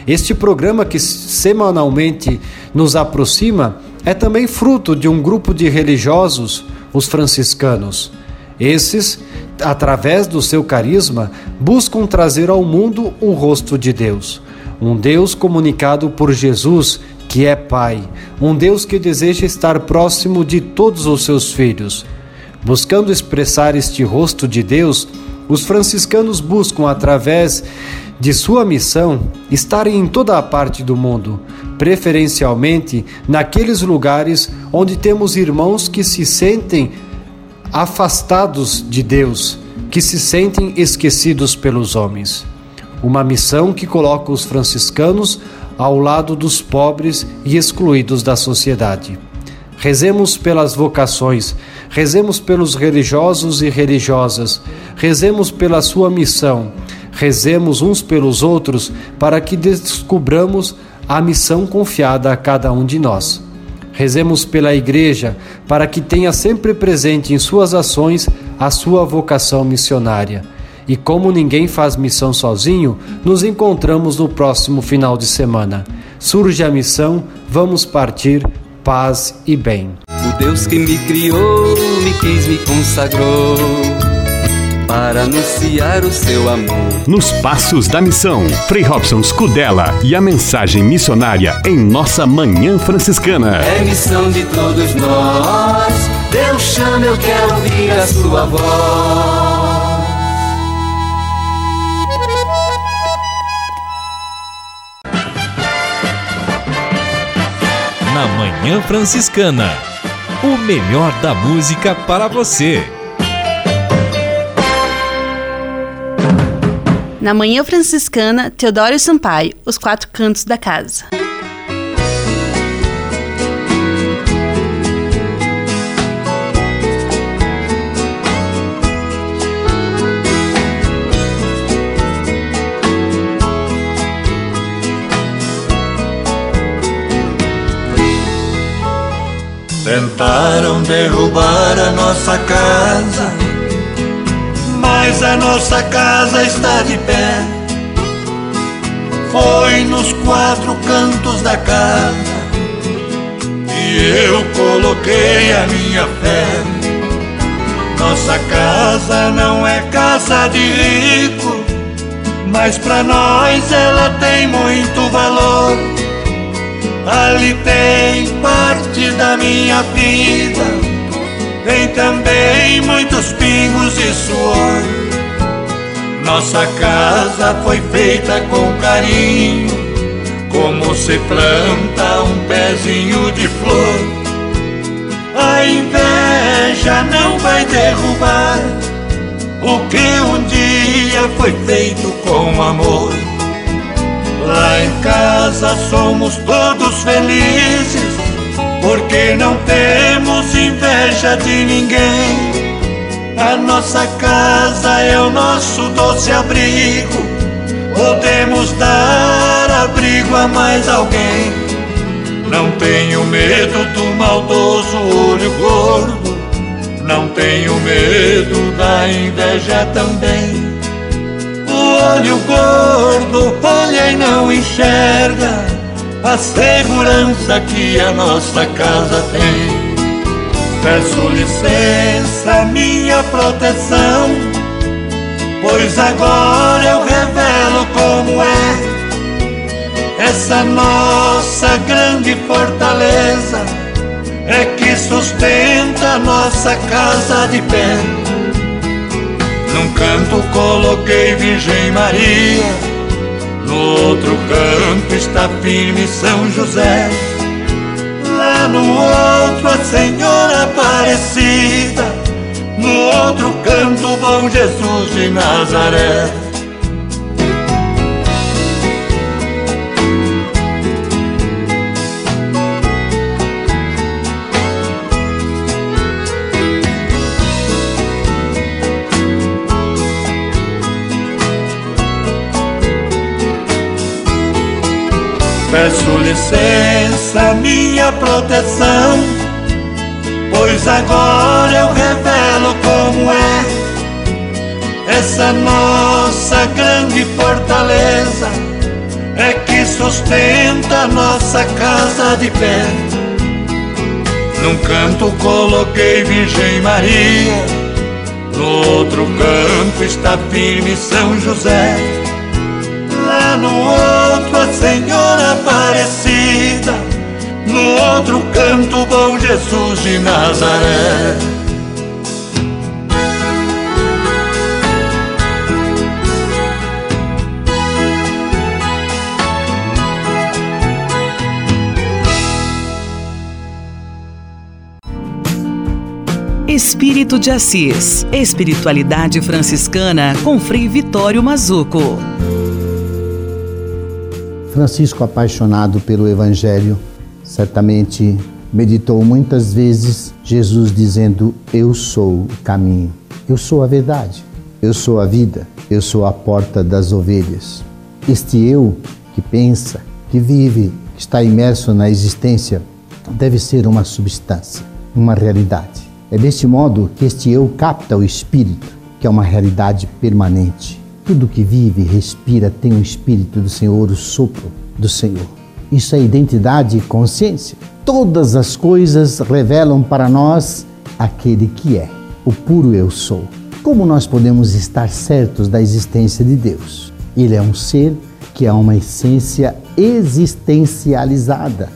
[SPEAKER 20] Este programa que semanalmente nos aproxima é também fruto de um grupo de religiosos, os franciscanos. Esses, através do seu carisma, buscam trazer ao mundo o rosto de Deus. Um Deus comunicado por Jesus, que é Pai. Um Deus que deseja estar próximo de todos os seus filhos. Buscando expressar este rosto de Deus, os franciscanos buscam, através de sua missão, estar em toda a parte do mundo, preferencialmente naqueles lugares onde temos irmãos que se sentem afastados de Deus, que se sentem esquecidos pelos homens. Uma missão que coloca os franciscanos ao lado dos pobres e excluídos da sociedade. Rezemos pelas vocações, rezemos pelos religiosos e religiosas, rezemos pela sua missão, rezemos uns pelos outros para que descubramos a missão confiada a cada um de nós. Rezemos pela Igreja para que tenha sempre presente em suas ações a sua vocação missionária. E como ninguém faz missão sozinho, nos encontramos no próximo final de semana. Surge a missão, vamos partir, paz e bem.
[SPEAKER 21] O Deus que me criou, me quis, me consagrou para anunciar o seu amor.
[SPEAKER 22] Nos Passos da Missão, Frei Robson Scudella e a mensagem missionária em nossa Manhã Franciscana.
[SPEAKER 19] É missão de todos nós. Deus chama, eu quero ouvir a sua voz.
[SPEAKER 9] Na Manhã Franciscana, o melhor da música para você.
[SPEAKER 10] Na Manhã Franciscana, Teodoro Sampaio, Os Quatro Cantos da Casa.
[SPEAKER 23] Tentaram derrubar a nossa casa, mas a nossa casa está de pé. Foi nos quatro cantos da casa e eu coloquei a minha fé. Nossa casa não é casa de rico, mas pra nós ela tem muito valor. Ali tem parte da minha vida, tem também muitos pingos de suor. Nossa casa foi feita com carinho, como se planta um pezinho de flor. A inveja não vai derrubar o que um dia foi feito com amor. Lá em casa somos todos felizes, porque não temos inveja de ninguém. A nossa casa é o nosso doce abrigo, podemos dar abrigo a mais alguém. Não tenho medo do maldoso olho gordo, não tenho medo da inveja também. O olho gordo olha e não enxerga a segurança que a nossa casa tem. Peço licença, minha proteção, pois agora eu revelo como é essa nossa grande fortaleza. É que sustenta a nossa casa de pé. Num canto coloquei Virgem Maria, no outro canto está firme São José. Lá no outro a Senhora Aparecida, no outro canto bom Jesus de Nazaré. Peço licença, minha proteção, pois agora eu revelo como é essa nossa grande fortaleza. É que sustenta nossa casa de pé. Num canto coloquei Virgem Maria, no outro canto está firme São José. Lá no outro Senhora Aparecida, no outro canto Bom Jesus de Nazaré.
[SPEAKER 6] Espírito de Assis. Espiritualidade franciscana com Frei Vitório Mazuco.
[SPEAKER 24] Francisco, apaixonado pelo Evangelho, certamente meditou muitas vezes Jesus dizendo: Eu sou o caminho, eu sou a verdade, eu sou a vida, eu sou a porta das ovelhas. Este eu que pensa, que vive, que está imerso na existência, deve ser uma substância, uma realidade. É deste modo que este eu capta o espírito, que é uma realidade permanente. Tudo que vive respira tem o espírito do Senhor, o sopro do Senhor. Isso é identidade e consciência. Todas as coisas revelam para nós aquele que é, o puro eu sou. Como nós podemos estar certos da existência de Deus? Ele é um ser que é uma essência existencializada.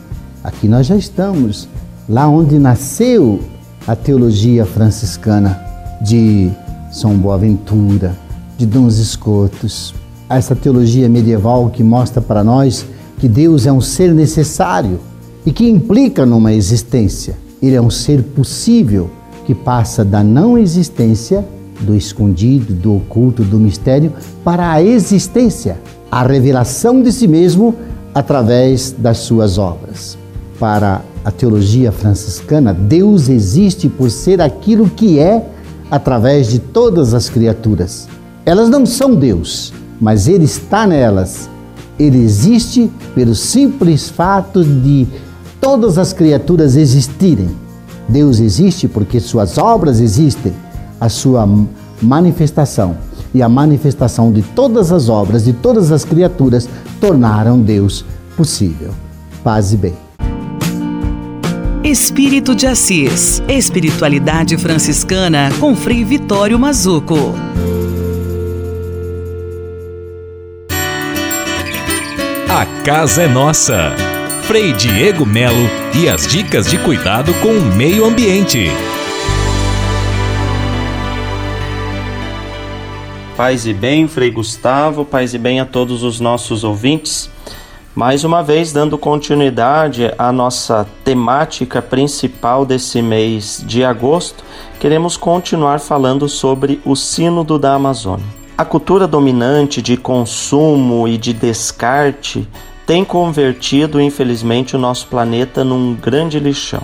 [SPEAKER 24] Aqui nós já estamos, lá onde nasceu a teologia franciscana de São Boaventura, de Dons Escotos, essa teologia medieval que mostra para nós que Deus é um ser necessário e que implica numa existência. Ele é um ser possível que passa da não existência, do escondido, do oculto, do mistério, para a existência, a revelação de si mesmo através das suas obras. Para a teologia franciscana, Deus existe por ser aquilo que é através de todas as criaturas. Elas não são Deus, mas Ele está nelas. Ele existe pelo simples fato de todas as criaturas existirem. Deus existe porque suas obras existem, a sua manifestação e a manifestação de todas as obras de todas as criaturas tornaram Deus possível. Paz e bem.
[SPEAKER 6] Espírito de Assis. Espiritualidade franciscana com Frei Vitório Mazuco.
[SPEAKER 9] A casa é nossa. Frei Diego Melo e as dicas de cuidado com o meio ambiente.
[SPEAKER 25] Paz e bem, Frei Gustavo, paz e bem a todos os nossos ouvintes. Mais uma vez, dando continuidade à nossa temática principal desse mês de agosto, queremos continuar falando sobre o Sínodo da Amazônia. A cultura dominante de consumo e de descarte tem convertido, infelizmente, o nosso planeta num grande lixão.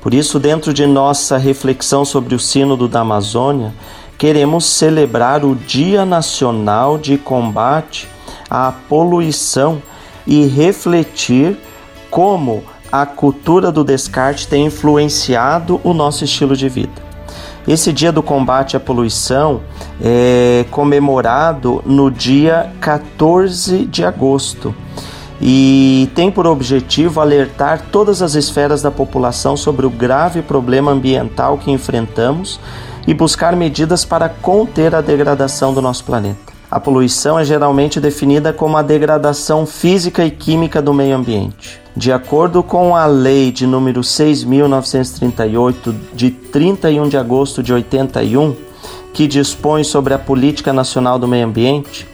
[SPEAKER 25] Por isso, dentro de nossa reflexão sobre o Sínodo da Amazônia, queremos celebrar o Dia Nacional de Combate à Poluição e refletir como a cultura do descarte tem influenciado o nosso estilo de vida. Esse dia do combate à poluição é comemorado no dia 14 de agosto e tem por objetivo alertar todas as esferas da população sobre o grave problema ambiental que enfrentamos e buscar medidas para conter a degradação do nosso planeta. A poluição é geralmente definida como a degradação física e química do meio ambiente. De acordo com a Lei de número 6.938, de 31 de agosto de 81, que dispõe sobre a Política Nacional do Meio Ambiente,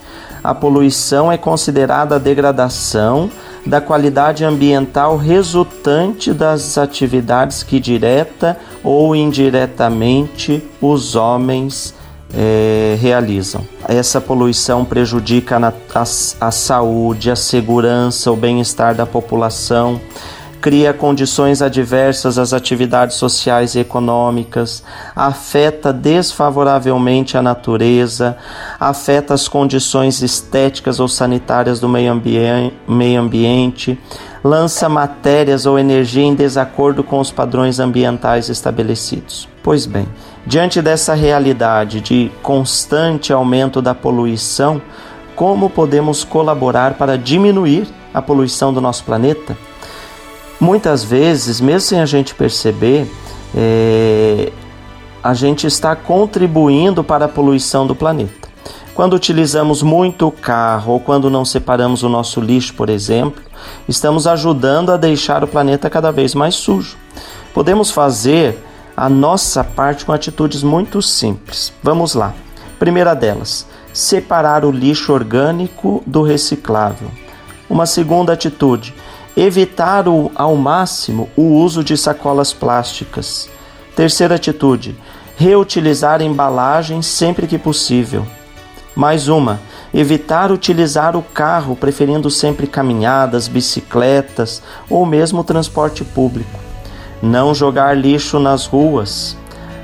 [SPEAKER 25] a poluição é considerada a degradação da qualidade ambiental resultante das atividades que direta ou indiretamente os homens é, realizam. Essa poluição prejudica a, a, a saúde, a segurança, o bem-estar da população, cria condições adversas às atividades sociais e econômicas, afeta desfavoravelmente a natureza, afeta as condições estéticas ou sanitárias do meio, ambi meio ambiente, lança matérias ou energia em desacordo com os padrões ambientais estabelecidos. Pois bem, diante dessa realidade de constante aumento da poluição, como podemos colaborar para diminuir a poluição do nosso planeta? Muitas vezes, mesmo sem a gente perceber, é, a gente está contribuindo para a poluição do planeta. Quando utilizamos muito o carro ou quando não separamos o nosso lixo, por exemplo, estamos ajudando a deixar o planeta cada vez mais sujo. Podemos fazer a nossa parte com atitudes muito simples. Vamos lá. Primeira delas, separar o lixo orgânico do reciclável. Uma segunda atitude, evitar o, ao máximo o uso de sacolas plásticas. Terceira atitude, reutilizar embalagens sempre que possível. Mais uma, evitar utilizar o carro, preferindo sempre caminhadas, bicicletas ou mesmo transporte público. Não jogar lixo nas ruas.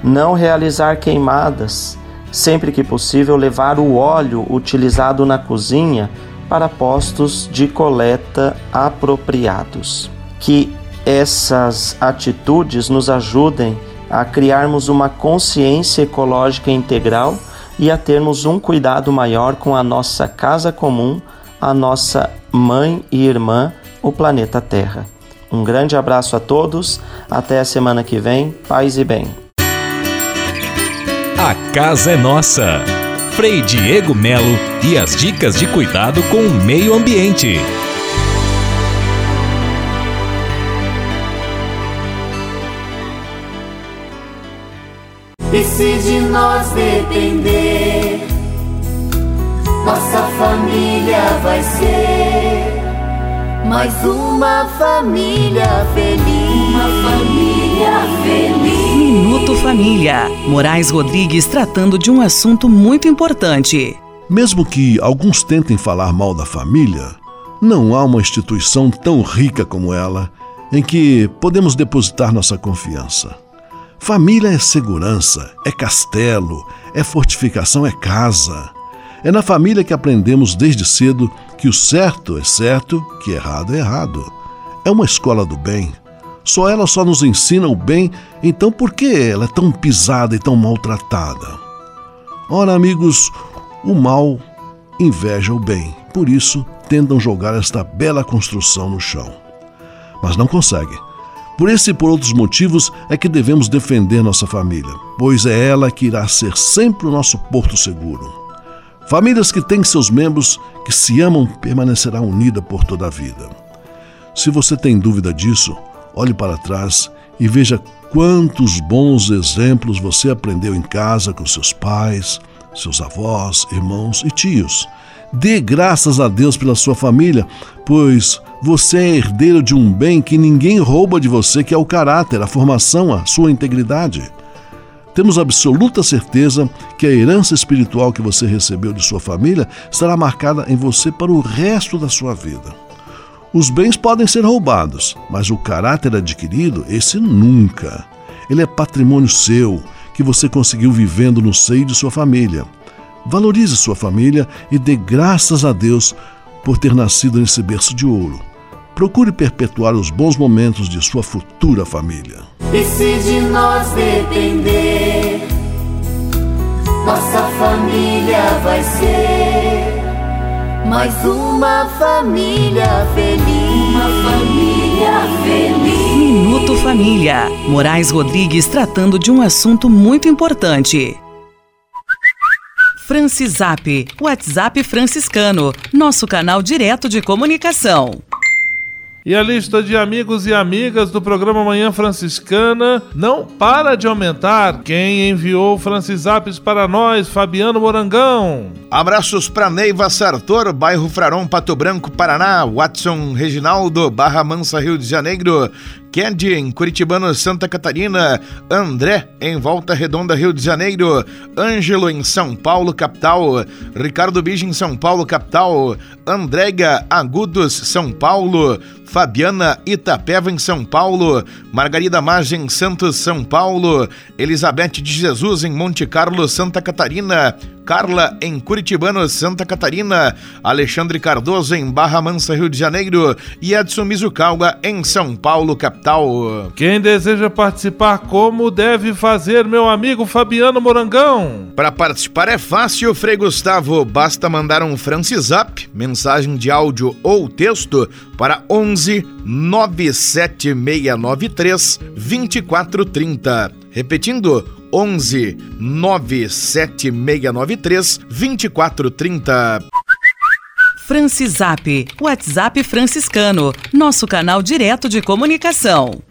[SPEAKER 25] Não realizar queimadas. Sempre que possível, levar o óleo utilizado na cozinha para postos de coleta apropriados. Que essas atitudes nos ajudem a criarmos uma consciência ecológica integral e a termos um cuidado maior com a nossa casa comum, a nossa mãe e irmã, o planeta Terra. Um grande abraço a todos, até a semana que vem, paz e bem.
[SPEAKER 9] A casa é nossa. Frei Diego Melo e as dicas de cuidado com o meio ambiente.
[SPEAKER 12] E se de nós depender, nossa família vai ser mais uma família feliz. Uma família feliz.
[SPEAKER 6] Minuto Família. Moraes Rodrigues tratando de um assunto muito importante.
[SPEAKER 2] Mesmo que alguns tentem falar mal da família, não há uma instituição tão rica como ela em que podemos depositar nossa confiança. Família é segurança, é castelo, é fortificação, é casa. É na família que aprendemos desde cedo que o certo é certo, que errado é errado. É uma escola do bem. Só ela só nos ensina o bem, então por que ela é tão pisada e tão maltratada? Ora, amigos, o mal inveja o bem, por isso tentam jogar esta bela construção no chão. Mas não conseguem. Por esse e por outros motivos é que devemos defender nossa família, pois é ela que irá ser sempre o nosso porto seguro. Famílias que têm seus membros que se amam permanecerá unida por toda a vida. Se você tem dúvida disso, olhe para trás e veja quantos bons exemplos você aprendeu em casa com seus pais, seus avós, irmãos e tios. Dê graças a Deus pela sua família, pois você é herdeiro de um bem que ninguém rouba de você, que é o caráter, a formação, a sua integridade. Temos absoluta certeza que a herança espiritual que você recebeu de sua família estará marcada em você para o resto da sua vida. Os bens podem ser roubados, mas o caráter adquirido, esse nunca. Ele é patrimônio seu, que você conseguiu vivendo no seio de sua família. Valorize sua família e dê graças a Deus por ter nascido nesse berço de ouro. Procure perpetuar os bons momentos de sua futura família.
[SPEAKER 12] E se de nós depender, nossa família vai ser mais uma família feliz. Uma família feliz.
[SPEAKER 6] Minuto Família. Moraes Rodrigues tratando de um assunto muito importante. Francisap, WhatsApp franciscano, nosso canal direto de comunicação.
[SPEAKER 1] E a lista de amigos e amigas do programa Manhã Franciscana não para de aumentar. Quem enviou Francisaps para nós, Fabiano Morangão.
[SPEAKER 15] Abraços para Neiva Sartor, bairro Fraron, Pato Branco, Paraná. Watson Reginaldo, Barra Mansa, Rio de Janeiro. Candy, em Curitibano, Santa Catarina. André, em Volta Redonda, Rio de Janeiro. Ângelo, em São Paulo, capital. Ricardo Bige, em São Paulo, capital. Andréga Agudos, São Paulo. Fabiana Itapeva, em São Paulo. Margarida Magem, Santos, São Paulo. Elizabeth de Jesus, em Monte Carlo, Santa Catarina. Carla em Curitibano, Santa Catarina, Alexandre Cardoso em Barra Mansa, Rio de Janeiro e Edson Mizukawa em São Paulo, capital.
[SPEAKER 1] Quem deseja participar, como deve fazer, meu amigo Fabiano Morangão?
[SPEAKER 15] Para participar é fácil, Frei Gustavo, basta mandar um Francisap, mensagem de áudio ou texto para 11 97693 2430. Repetindo, 11 97693 2430.
[SPEAKER 6] Francisap, WhatsApp franciscano, nosso canal direto de comunicação.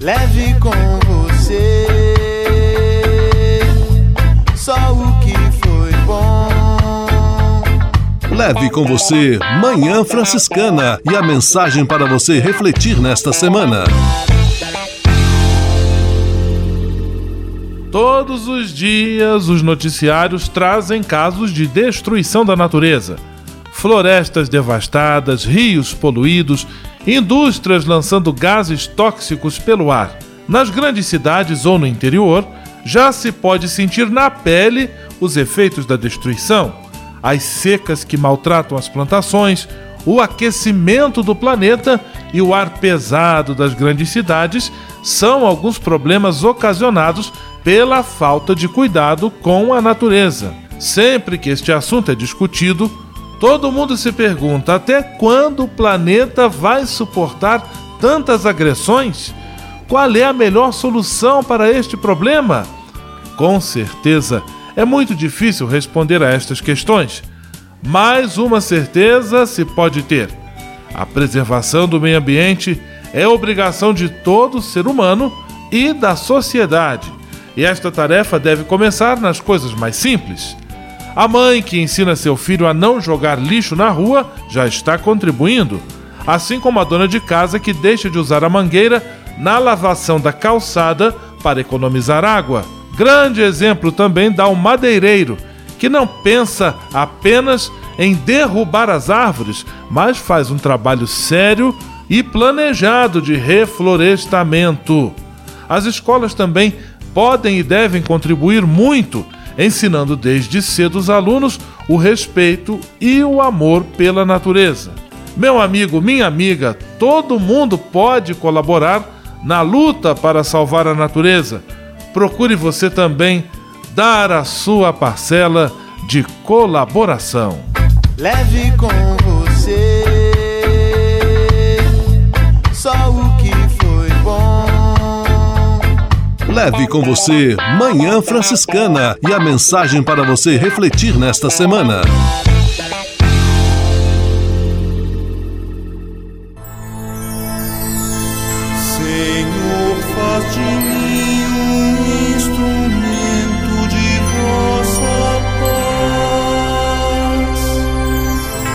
[SPEAKER 16] Leve com você só o que foi bom.
[SPEAKER 2] Leve com você Manhã Franciscana e a mensagem para você refletir nesta semana.
[SPEAKER 1] Todos os dias, os noticiários trazem casos de destruição da natureza. Florestas devastadas, rios poluídos, indústrias lançando gases tóxicos pelo ar. Nas grandes cidades ou no interior, já se pode sentir na pele os efeitos da destruição. As secas que maltratam as plantações, o aquecimento do planeta e o ar pesado das grandes cidades são alguns problemas ocasionados pela falta de cuidado com a natureza. Sempre que este assunto é discutido, todo mundo se pergunta até quando o planeta vai suportar tantas agressões? Qual é a melhor solução para este problema? Com certeza, é muito difícil responder a estas questões. Mas uma certeza se pode ter: a preservação do meio ambiente é obrigação de todo ser humano e da sociedade. E esta tarefa deve começar nas coisas mais simples. A mãe que ensina seu filho a não jogar lixo na rua já está contribuindo, assim como a dona de casa que deixa de usar a mangueira na lavação da calçada para economizar água. Grande exemplo também dá o madeireiro, que não pensa apenas em derrubar as árvores, mas faz um trabalho sério e planejado de reflorestamento. As escolas também podem e devem contribuir muito, ensinando desde cedo os alunos o respeito e o amor pela natureza. Meu amigo, minha amiga, todo mundo pode colaborar na luta para salvar a natureza. Procure você também dar a sua parcela de colaboração.
[SPEAKER 16] Leve com você só o que foi bom.
[SPEAKER 2] Leve com você Manhã Franciscana e a mensagem para você refletir nesta semana.